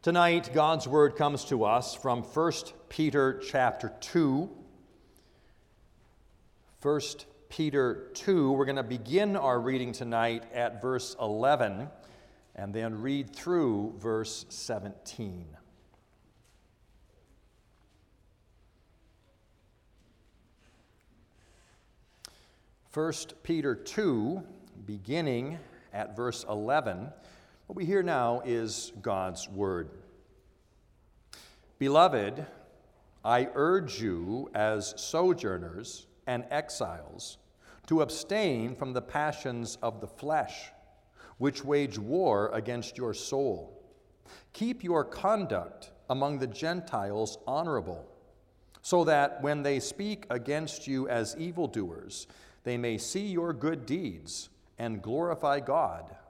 Tonight, God's word comes to us from 1 Peter chapter 2. 1 Peter 2, we're going to begin our reading tonight at verse 11 and then read through verse 17. First Peter 2, beginning at verse 11. What we hear now is God's word. Beloved, I urge you as sojourners and exiles to abstain from the passions of the flesh, which wage war against your soul. Keep your conduct among the Gentiles honorable, so that when they speak against you as evildoers, they may see your good deeds and glorify God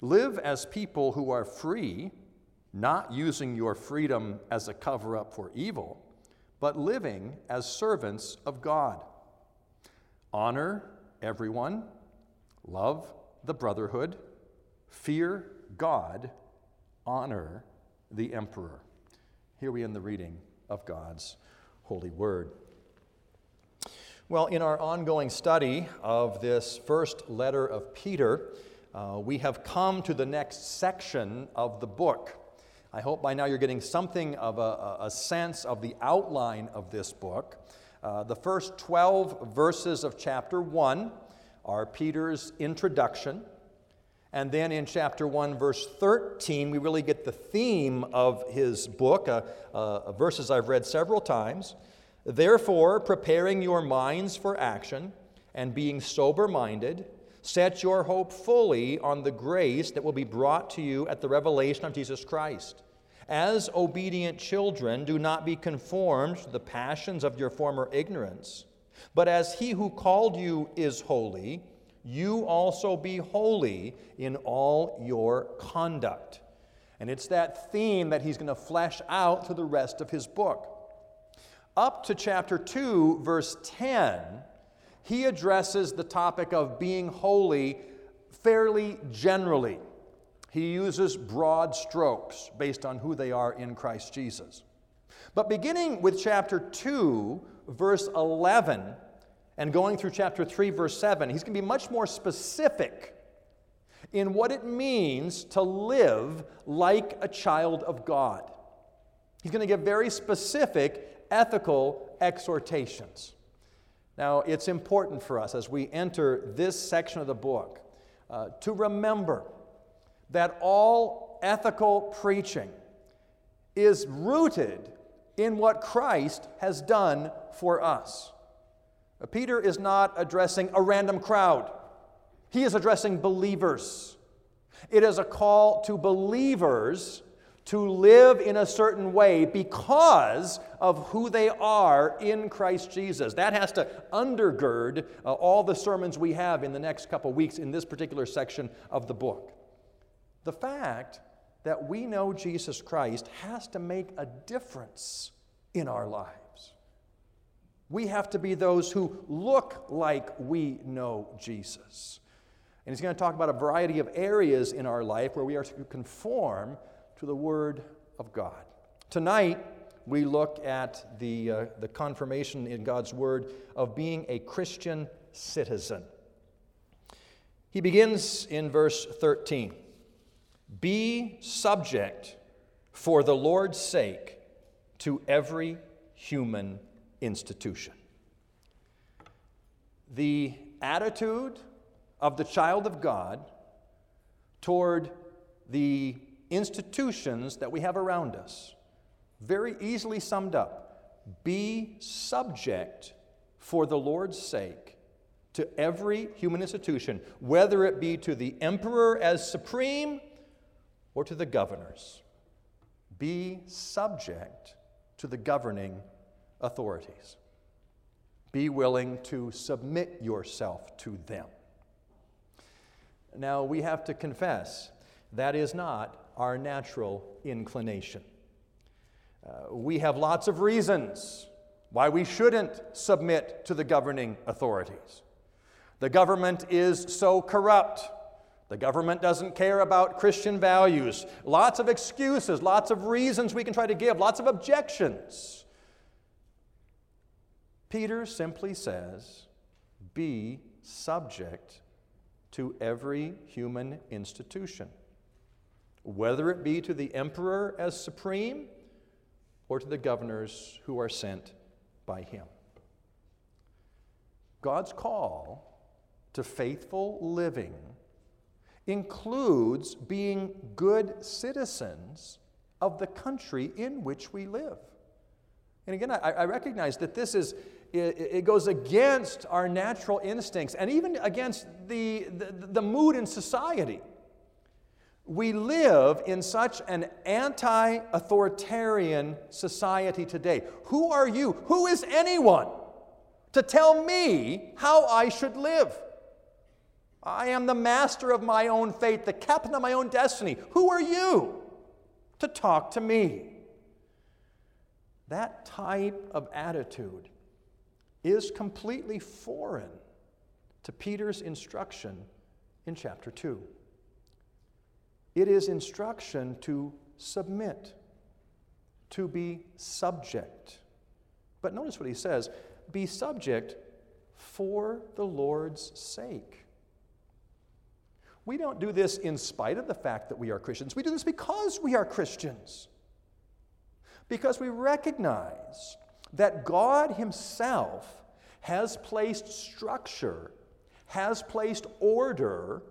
Live as people who are free, not using your freedom as a cover up for evil, but living as servants of God. Honor everyone, love the brotherhood, fear God, honor the emperor. Here we end the reading of God's holy word. Well, in our ongoing study of this first letter of Peter, uh, we have come to the next section of the book. I hope by now you're getting something of a, a sense of the outline of this book. Uh, the first 12 verses of chapter 1 are Peter's introduction. And then in chapter 1, verse 13, we really get the theme of his book, uh, uh, verses I've read several times. Therefore, preparing your minds for action and being sober minded, Set your hope fully on the grace that will be brought to you at the revelation of Jesus Christ. As obedient children, do not be conformed to the passions of your former ignorance, but as he who called you is holy, you also be holy in all your conduct. And it's that theme that he's going to flesh out through the rest of his book. Up to chapter 2, verse 10, he addresses the topic of being holy fairly generally. He uses broad strokes based on who they are in Christ Jesus. But beginning with chapter 2, verse 11, and going through chapter 3, verse 7, he's going to be much more specific in what it means to live like a child of God. He's going to give very specific ethical exhortations. Now, it's important for us as we enter this section of the book uh, to remember that all ethical preaching is rooted in what Christ has done for us. Uh, Peter is not addressing a random crowd, he is addressing believers. It is a call to believers to live in a certain way because of who they are in Christ Jesus. That has to undergird uh, all the sermons we have in the next couple weeks in this particular section of the book. The fact that we know Jesus Christ has to make a difference in our lives. We have to be those who look like we know Jesus. And he's going to talk about a variety of areas in our life where we are to conform to the Word of God. Tonight, we look at the, uh, the confirmation in God's Word of being a Christian citizen. He begins in verse 13 Be subject for the Lord's sake to every human institution. The attitude of the child of God toward the institutions that we have around us. Very easily summed up be subject for the Lord's sake to every human institution, whether it be to the emperor as supreme or to the governors. be subject to the governing authorities. Be willing to submit yourself to them. Now, we have to confess that is not our natural inclination. Uh, we have lots of reasons why we shouldn't submit to the governing authorities. The government is so corrupt. The government doesn't care about Christian values. Lots of excuses, lots of reasons we can try to give, lots of objections. Peter simply says, Be subject to every human institution, whether it be to the emperor as supreme or to the governors who are sent by him. God's call to faithful living includes being good citizens of the country in which we live. And again, I, I recognize that this is, it, goes against our natural instincts and even against the, the, the mood in society. We live in such an anti authoritarian society today. Who are you? Who is anyone to tell me how I should live? I am the master of my own fate, the captain of my own destiny. Who are you to talk to me? That type of attitude is completely foreign to Peter's instruction in chapter 2. It is instruction to submit, to be subject. But notice what he says be subject for the Lord's sake. We don't do this in spite of the fact that we are Christians. We do this because we are Christians. Because we recognize that God Himself has placed structure, has placed order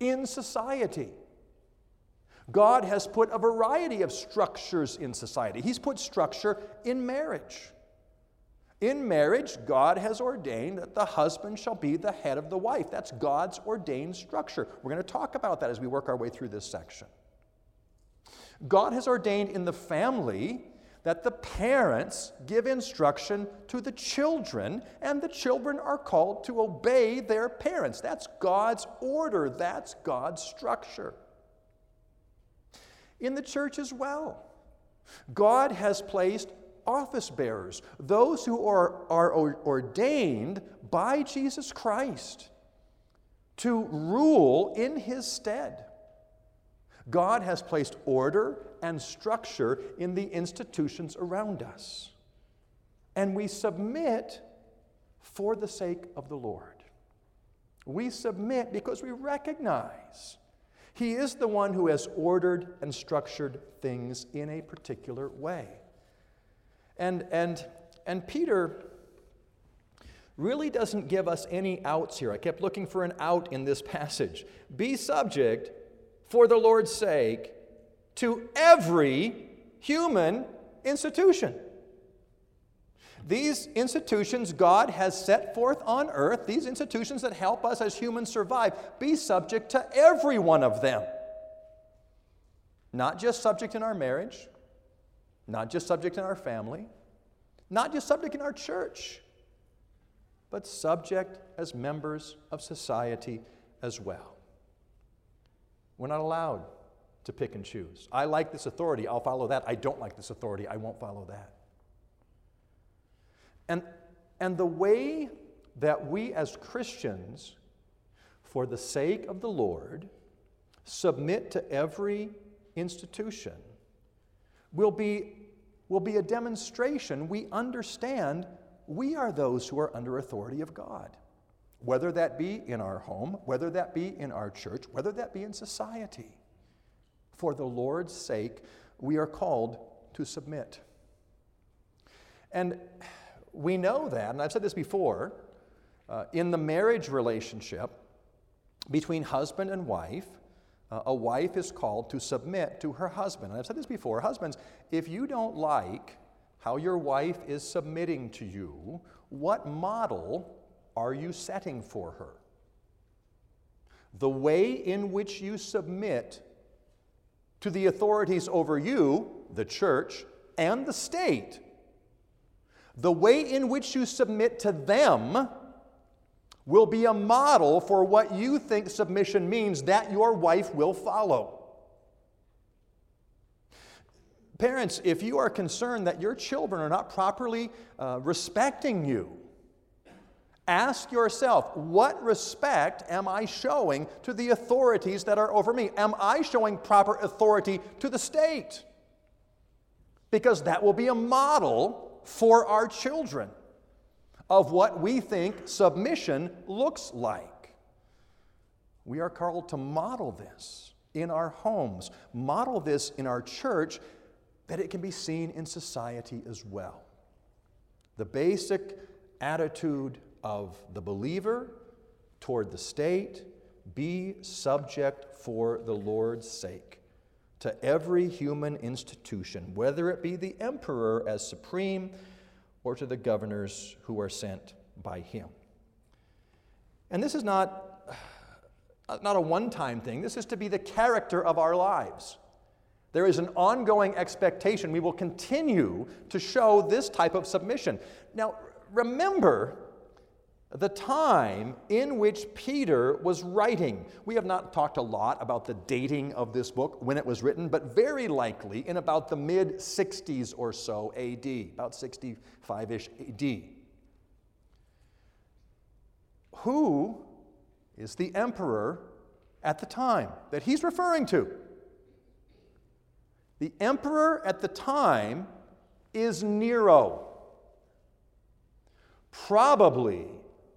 in society. God has put a variety of structures in society. He's put structure in marriage. In marriage, God has ordained that the husband shall be the head of the wife. That's God's ordained structure. We're going to talk about that as we work our way through this section. God has ordained in the family that the parents give instruction to the children, and the children are called to obey their parents. That's God's order, that's God's structure. In the church as well, God has placed office bearers, those who are, are ordained by Jesus Christ to rule in his stead. God has placed order and structure in the institutions around us. And we submit for the sake of the Lord. We submit because we recognize He is the one who has ordered and structured things in a particular way. And, and, and Peter really doesn't give us any outs here. I kept looking for an out in this passage. Be subject, for the Lord's sake, to every human institution. These institutions God has set forth on earth, these institutions that help us as humans survive, be subject to every one of them. Not just subject in our marriage, not just subject in our family, not just subject in our church, but subject as members of society as well. We're not allowed to pick and choose. I like this authority, I'll follow that. I don't like this authority, I won't follow that. And, and the way that we as Christians, for the sake of the Lord, submit to every institution will be, will be a demonstration we understand we are those who are under authority of God. Whether that be in our home, whether that be in our church, whether that be in society. For the Lord's sake, we are called to submit. And we know that, and I've said this before, uh, in the marriage relationship between husband and wife, uh, a wife is called to submit to her husband. And I've said this before husbands, if you don't like how your wife is submitting to you, what model are you setting for her? The way in which you submit to the authorities over you, the church, and the state, the way in which you submit to them will be a model for what you think submission means that your wife will follow. Parents, if you are concerned that your children are not properly uh, respecting you, ask yourself what respect am I showing to the authorities that are over me? Am I showing proper authority to the state? Because that will be a model for our children of what we think submission looks like. We are called to model this in our homes, model this in our church, that it can be seen in society as well. The basic attitude of the believer toward the state be subject for the Lord's sake to every human institution, whether it be the emperor as supreme or to the governors who are sent by him. And this is not, not a one time thing, this is to be the character of our lives. There is an ongoing expectation we will continue to show this type of submission. Now, remember the time in which Peter was writing. We have not talked a lot about the dating of this book, when it was written, but very likely in about the mid 60s or so AD, about 65 ish AD. Who is the emperor at the time that he's referring to? The emperor at the time is Nero. Probably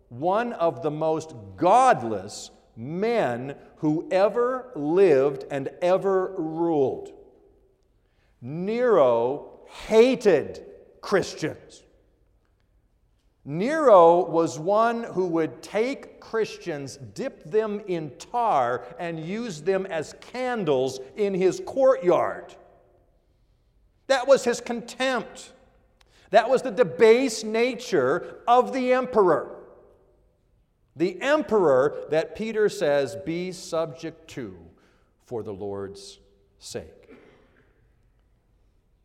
one of the most godless men who ever lived and ever ruled. Nero hated Christians. Nero was one who would take Christians, dip them in tar, and use them as candles in his courtyard. That was his contempt. That was the debased nature of the emperor. The emperor that Peter says, be subject to for the Lord's sake.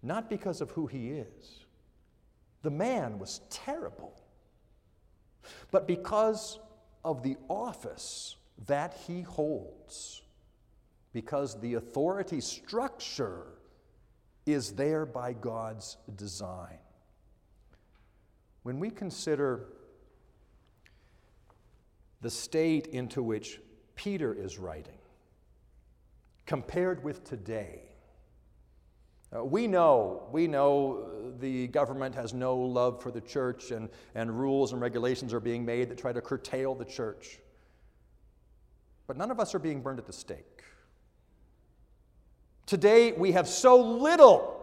Not because of who he is. The man was terrible. But because of the office that he holds, because the authority structure is there by God's design. When we consider the state into which Peter is writing, compared with today. Uh, we know, we know the government has no love for the church and, and rules and regulations are being made that try to curtail the church. But none of us are being burned at the stake. Today, we have so little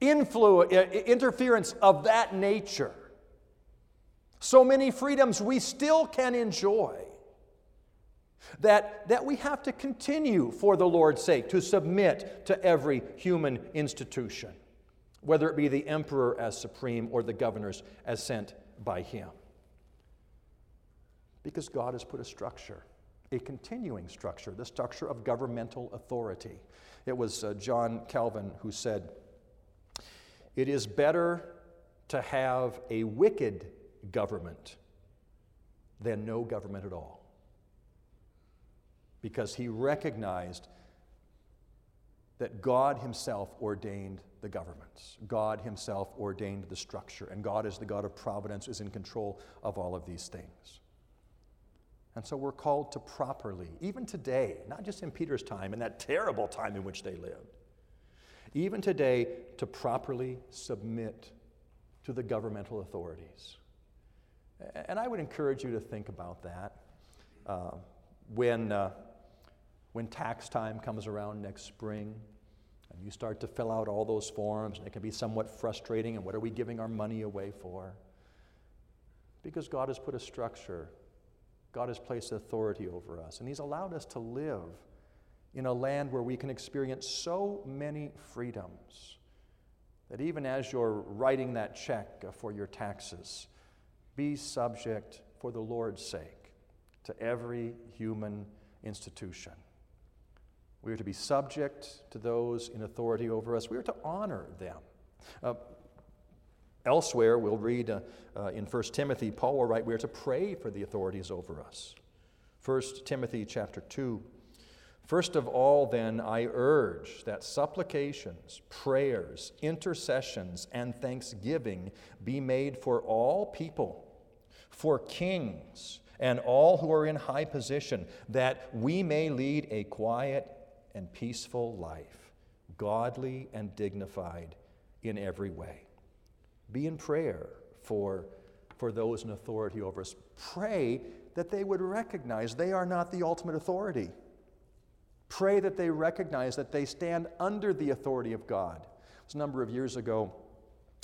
influence, interference of that nature so many freedoms we still can enjoy. That, that we have to continue for the Lord's sake to submit to every human institution, whether it be the emperor as supreme or the governors as sent by him. Because God has put a structure, a continuing structure, the structure of governmental authority. It was uh, John Calvin who said, It is better to have a wicked government than no government at all. Because he recognized that God himself ordained the governments. God himself ordained the structure. And God, as the God of providence, is in control of all of these things. And so we're called to properly, even today, not just in Peter's time, in that terrible time in which they lived, even today, to properly submit to the governmental authorities. And I would encourage you to think about that uh, when, uh, when tax time comes around next spring and you start to fill out all those forms, and it can be somewhat frustrating. And what are we giving our money away for? Because God has put a structure, God has placed authority over us, and He's allowed us to live in a land where we can experience so many freedoms that even as you're writing that check for your taxes, be subject for the Lord's sake to every human institution. We are to be subject to those in authority over us. We are to honor them. Uh, elsewhere, we'll read uh, uh, in 1 Timothy, Paul will write, we are to pray for the authorities over us. 1 Timothy chapter 2. First of all, then, I urge that supplications, prayers, intercessions, and thanksgiving be made for all people, for kings, and all who are in high position, that we may lead a quiet and peaceful life, godly and dignified in every way. Be in prayer for, for those in authority over us. Pray that they would recognize they are not the ultimate authority. Pray that they recognize that they stand under the authority of God. It was a number of years ago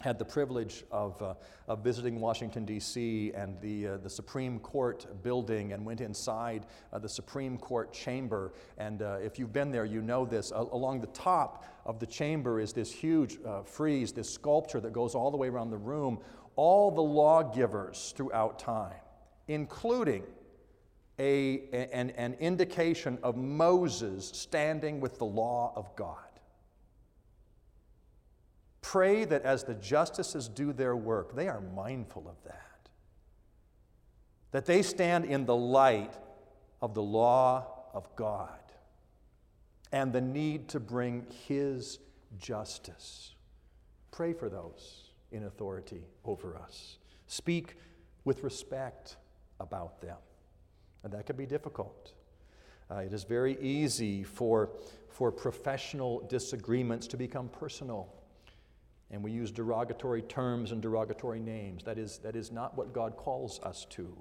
had the privilege of, uh, of visiting Washington, D.C., and the, uh, the Supreme Court building, and went inside uh, the Supreme Court chamber. And uh, if you've been there, you know this. along the top of the chamber is this huge uh, frieze, this sculpture that goes all the way around the room, all the lawgivers throughout time, including a, an, an indication of Moses standing with the law of God. Pray that as the justices do their work, they are mindful of that. That they stand in the light of the law of God and the need to bring His justice. Pray for those in authority over us. Speak with respect about them. And that can be difficult. Uh, it is very easy for, for professional disagreements to become personal. And we use derogatory terms and derogatory names. That is, that is not what God calls us to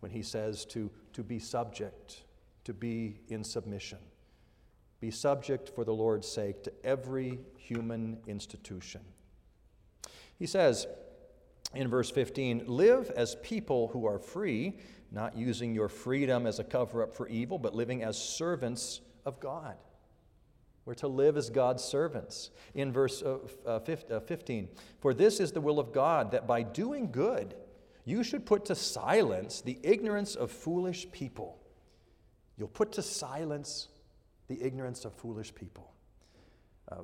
when He says to, to be subject, to be in submission. Be subject for the Lord's sake to every human institution. He says in verse 15, Live as people who are free not using your freedom as a cover up for evil, but living as servants of God. We're to live as God's servants. In verse uh, uh, uh, 15, for this is the will of God, that by doing good, you should put to silence the ignorance of foolish people. You'll put to silence the ignorance of foolish people. Uh,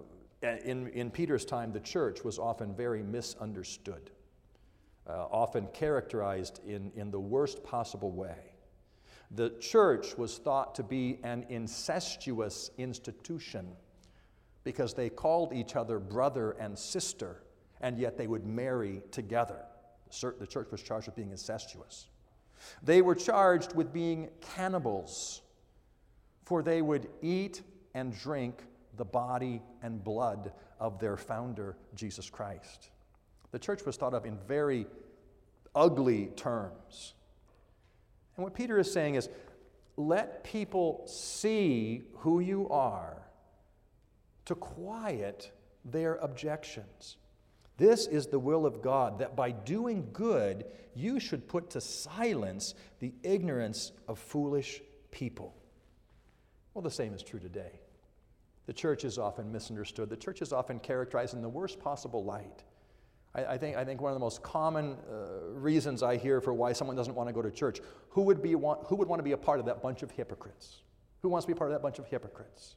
in, in Peter's time, the church was often very misunderstood uh, often characterized in, in the worst possible way. The church was thought to be an incestuous institution because they called each other brother and sister, and yet they would marry together. The church was charged with being incestuous. They were charged with being cannibals, for they would eat and drink the body and blood of their founder, Jesus Christ. The church was thought of in very ugly terms. And what Peter is saying is let people see who you are to quiet their objections. This is the will of God, that by doing good, you should put to silence the ignorance of foolish people. Well, the same is true today. The church is often misunderstood. The church is often characterized in the worst possible light. I, I, think, I think one of the most common uh, reasons I hear for why someone doesn't want to go to church who would, be, want, who would want to be a part of that bunch of hypocrites? Who wants to be part of that bunch of hypocrites?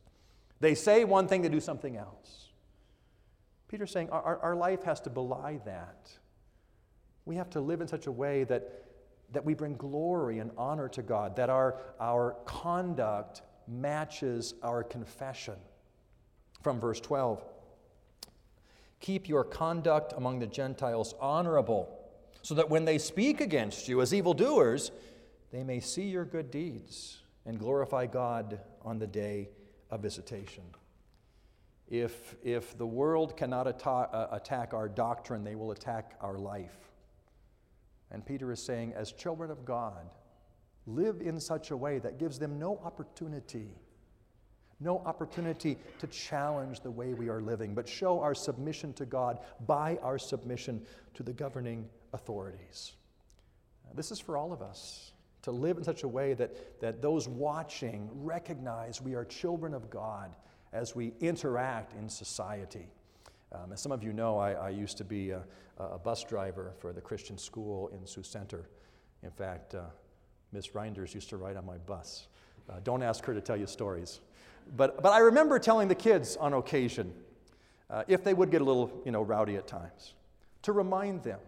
They say one thing, they do something else. Peter's saying our, our life has to belie that. We have to live in such a way that, that we bring glory and honor to God, that our, our conduct matches our confession. From verse 12. Keep your conduct among the Gentiles honorable, so that when they speak against you as evildoers, they may see your good deeds and glorify God on the day of visitation. If, if the world cannot atta- uh, attack our doctrine, they will attack our life. And Peter is saying, as children of God, live in such a way that gives them no opportunity no opportunity to challenge the way we are living, but show our submission to God by our submission to the governing authorities. This is for all of us to live in such a way that, that those watching recognize we are children of God as we interact in society. Um, as some of you know, I, I used to be a, a, bus driver for the Christian school in Sioux Center. In fact, uh, Miss Reinders used to ride on my bus. Uh, don't ask her to tell you stories. But, but I remember telling the kids on occasion, uh, if they would get a little you know, rowdy at times, to remind them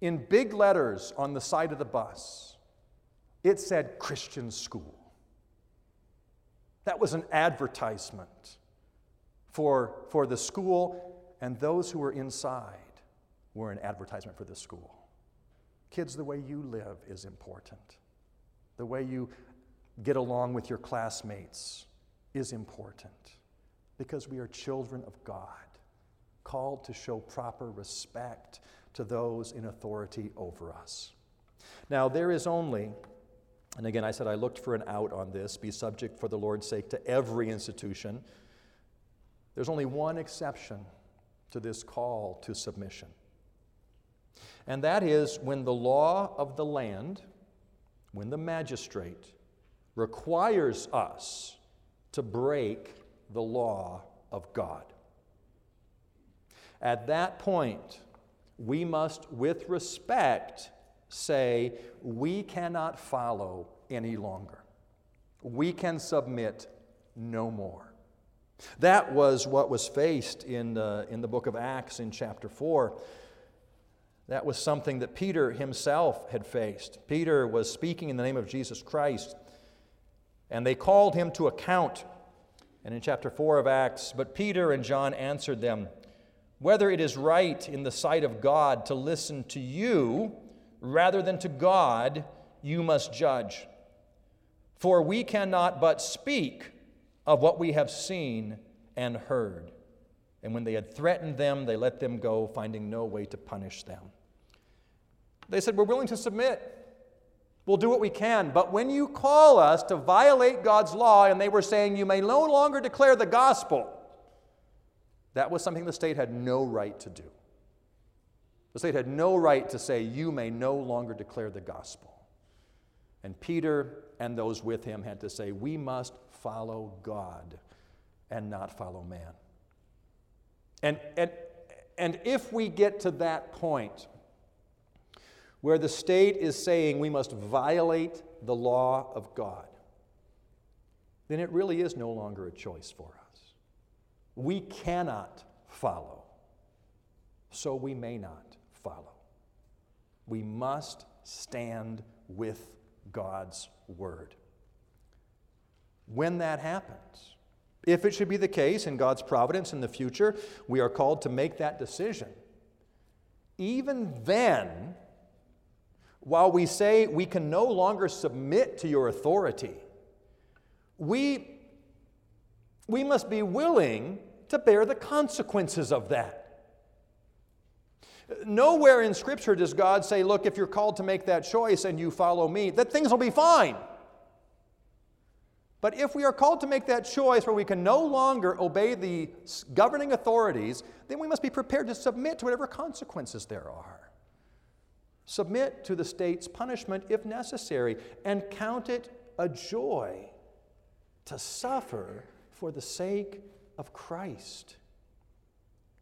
in big letters on the side of the bus, it said Christian school. That was an advertisement for, for the school, and those who were inside were an advertisement for the school. Kids, the way you live is important. The way you get along with your classmates is important because we are children of God, called to show proper respect to those in authority over us. Now, there is only, and again, I said I looked for an out on this, be subject for the Lord's sake to every institution. There's only one exception to this call to submission. And that is when the law of the land, when the magistrate requires us to break the law of God. At that point, we must, with respect, say, we cannot follow any longer. We can submit no more. That was what was faced in, uh, in the book of Acts in chapter 4. That was something that Peter himself had faced. Peter was speaking in the name of Jesus Christ, and they called him to account. And in chapter 4 of Acts, but Peter and John answered them, whether it is right in the sight of God to listen to you rather than to God, you must judge. For we cannot but speak of what we have seen and heard. And when they had threatened them, they let them go, finding no way to punish them. They said, We're willing to submit. We'll do what we can. But when you call us to violate God's law, and they were saying, You may no longer declare the gospel, that was something the state had no right to do. The state had no right to say, You may no longer declare the gospel. And Peter and those with him had to say, We must follow God and not follow man. And, and, and if we get to that point where the state is saying we must violate the law of God, then it really is no longer a choice for us we cannot follow, so we may not follow. We must stand with God's word. When that happens, if it should be the case in God's providence in the future, we are called to make that decision. Even then, while we say we can no longer submit to your authority, we, we must be willing to bear the consequences of that. Nowhere in Scripture does God say, Look, if you're called to make that choice and you follow me, that things will be fine. But if we are called to make that choice where we can no longer obey the governing authorities, then we must be prepared to submit to whatever consequences there are. Submit to the state's punishment if necessary, and count it a joy to suffer for the sake of Christ.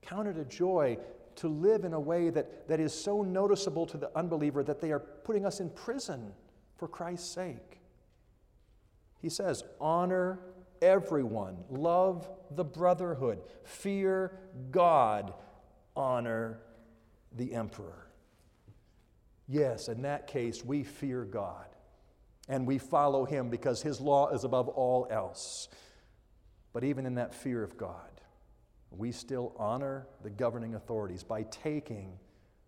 Count it a joy to live in a way that, that is so noticeable to the unbeliever that they are putting us in prison for Christ's sake. He says, Honor everyone, love the brotherhood, fear God, honor the emperor. Yes, in that case, we fear God and we follow him because his law is above all else. But even in that fear of God, we still honor the governing authorities by taking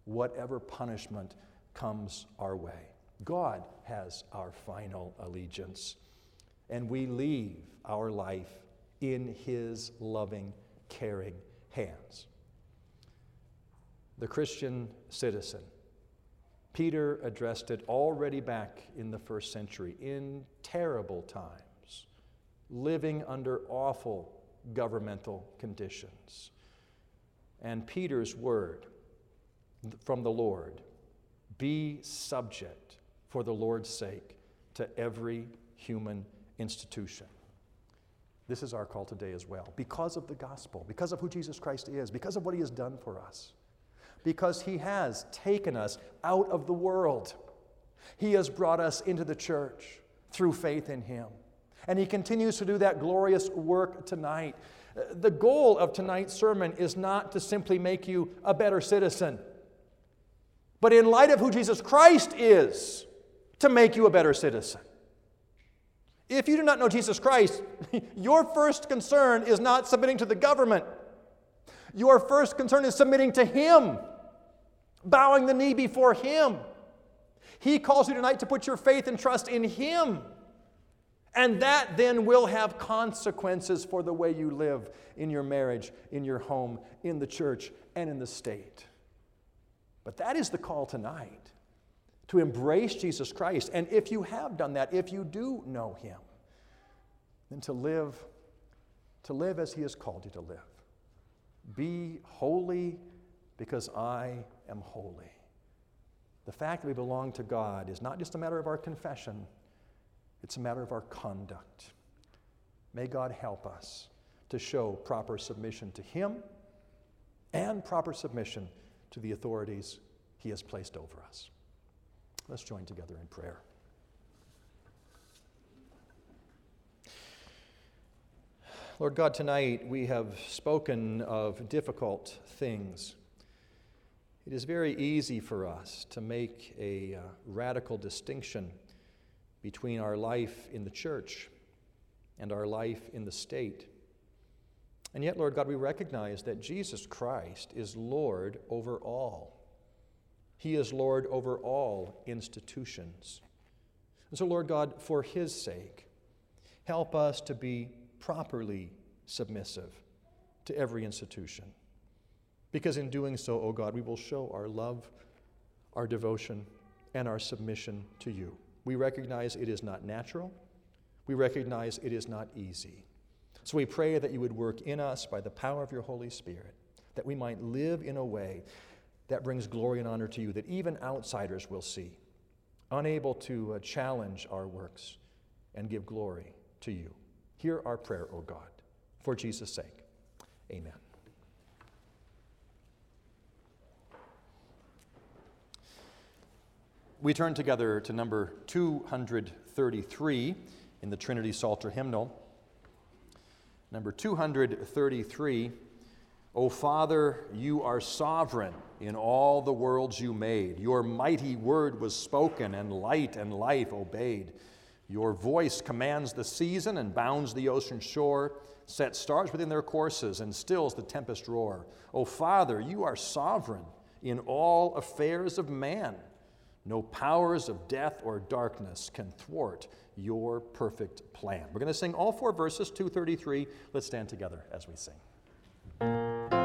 whatever punishment comes our way. God has our final allegiance, and we leave our life in His loving, caring hands. The Christian citizen. Peter addressed it already back in the first century in terrible times living under awful governmental conditions. And Peter's word from the Lord be subject for the Lord's sake to every human institution. This is our call today as well. Because of the gospel, because of who Jesus Christ is, because of what he has done for us, because he has taken us out of the world, he has brought us into the church through faith in him. And He continues to do that glorious work tonight. The goal of tonight's sermon is not to simply make you a better citizen, but in light of who Jesus Christ is, to make you a better citizen. If you do not know Jesus Christ, your first concern is not submitting to the government. Your first concern is submitting to Him, bowing the knee before Him. He calls you tonight to put your faith and trust in Him. And that then will have consequences for the way you live in your marriage, in your home, in the church, and in the state. But that is the call tonight to embrace Jesus Christ. And if you have done that, if you do know Him, then to live, to live as He has called you to live. Be holy because I am holy. The fact that we belong to God is not just a matter of our confession, it's a matter of our conduct. May God help us to show proper submission to Him and proper submission to the authorities He has placed over us. Let's join together in prayer. Lord God, tonight we have spoken of difficult things. It is very easy for us to make a uh, radical distinction between our life in the church and our life in the state. And yet, Lord God, we recognize that Jesus Christ is Lord over all. He is Lord over all institutions. And so, Lord God, for His sake, help us to be properly submissive to every institution. Because in doing so, O oh God, we will show our love, our devotion, and our submission to you. We recognize it is not natural. We recognize it is not easy. So we pray that you would work in us by the power of your Holy Spirit, that we might live in a way that brings glory and honor to you, that even outsiders will see, unable to uh, challenge our works and give glory to you. Hear our prayer, O God, for Jesus' sake. Amen. We turn together to number 233 in the Trinity Psalter hymnal. Number 233 O Father, you are sovereign in all the worlds you made. Your mighty word was spoken, and light and life obeyed. Your voice commands the season and bounds the ocean shore, sets stars within their courses, and stills the tempest roar. O Father, you are sovereign in all affairs of man. No powers of death or darkness can thwart your perfect plan. We're going to sing all four verses, 233. Let's stand together as we sing.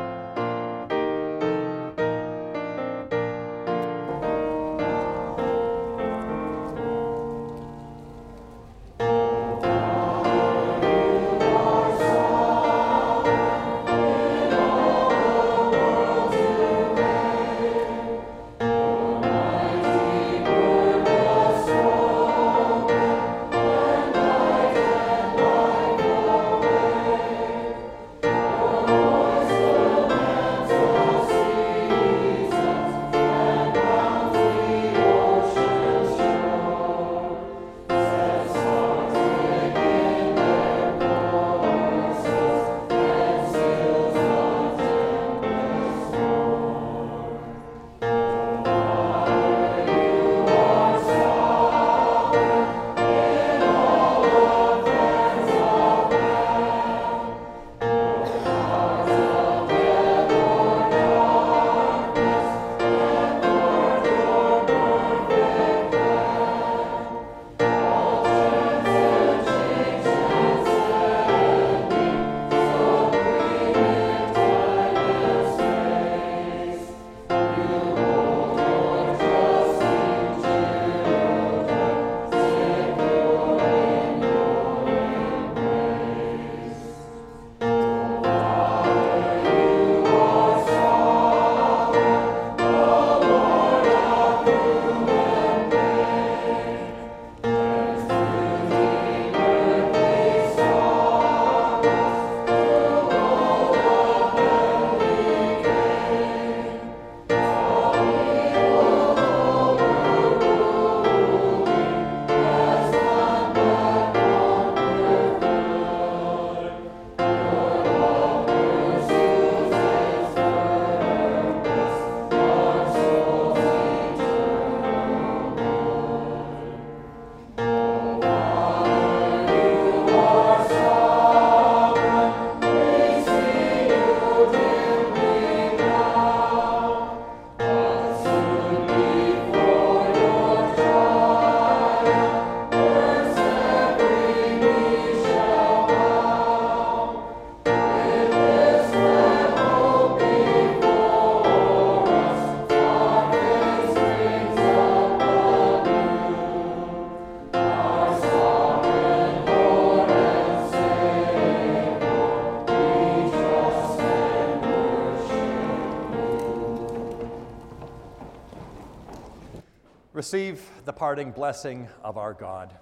Receive the parting blessing of our God.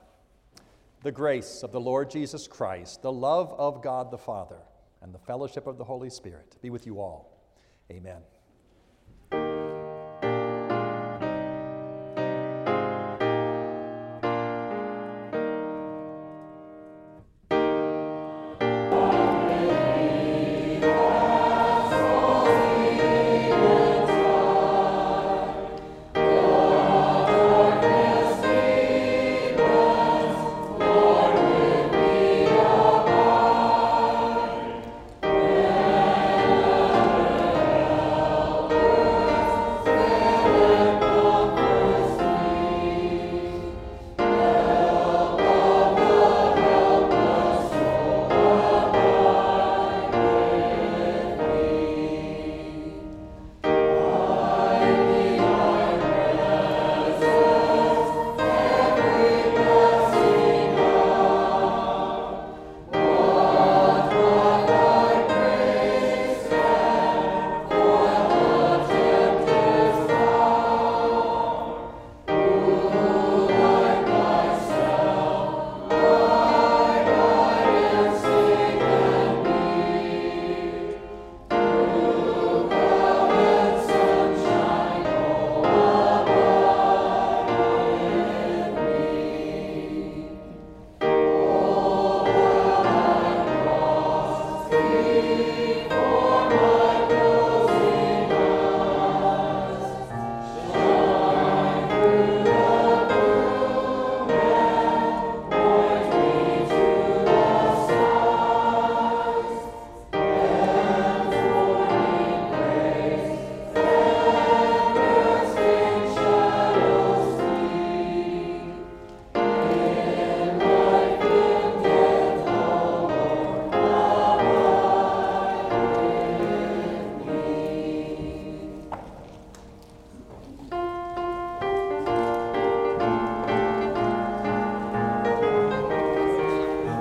The grace of the Lord Jesus Christ, the love of God the Father, and the fellowship of the Holy Spirit be with you all. Amen.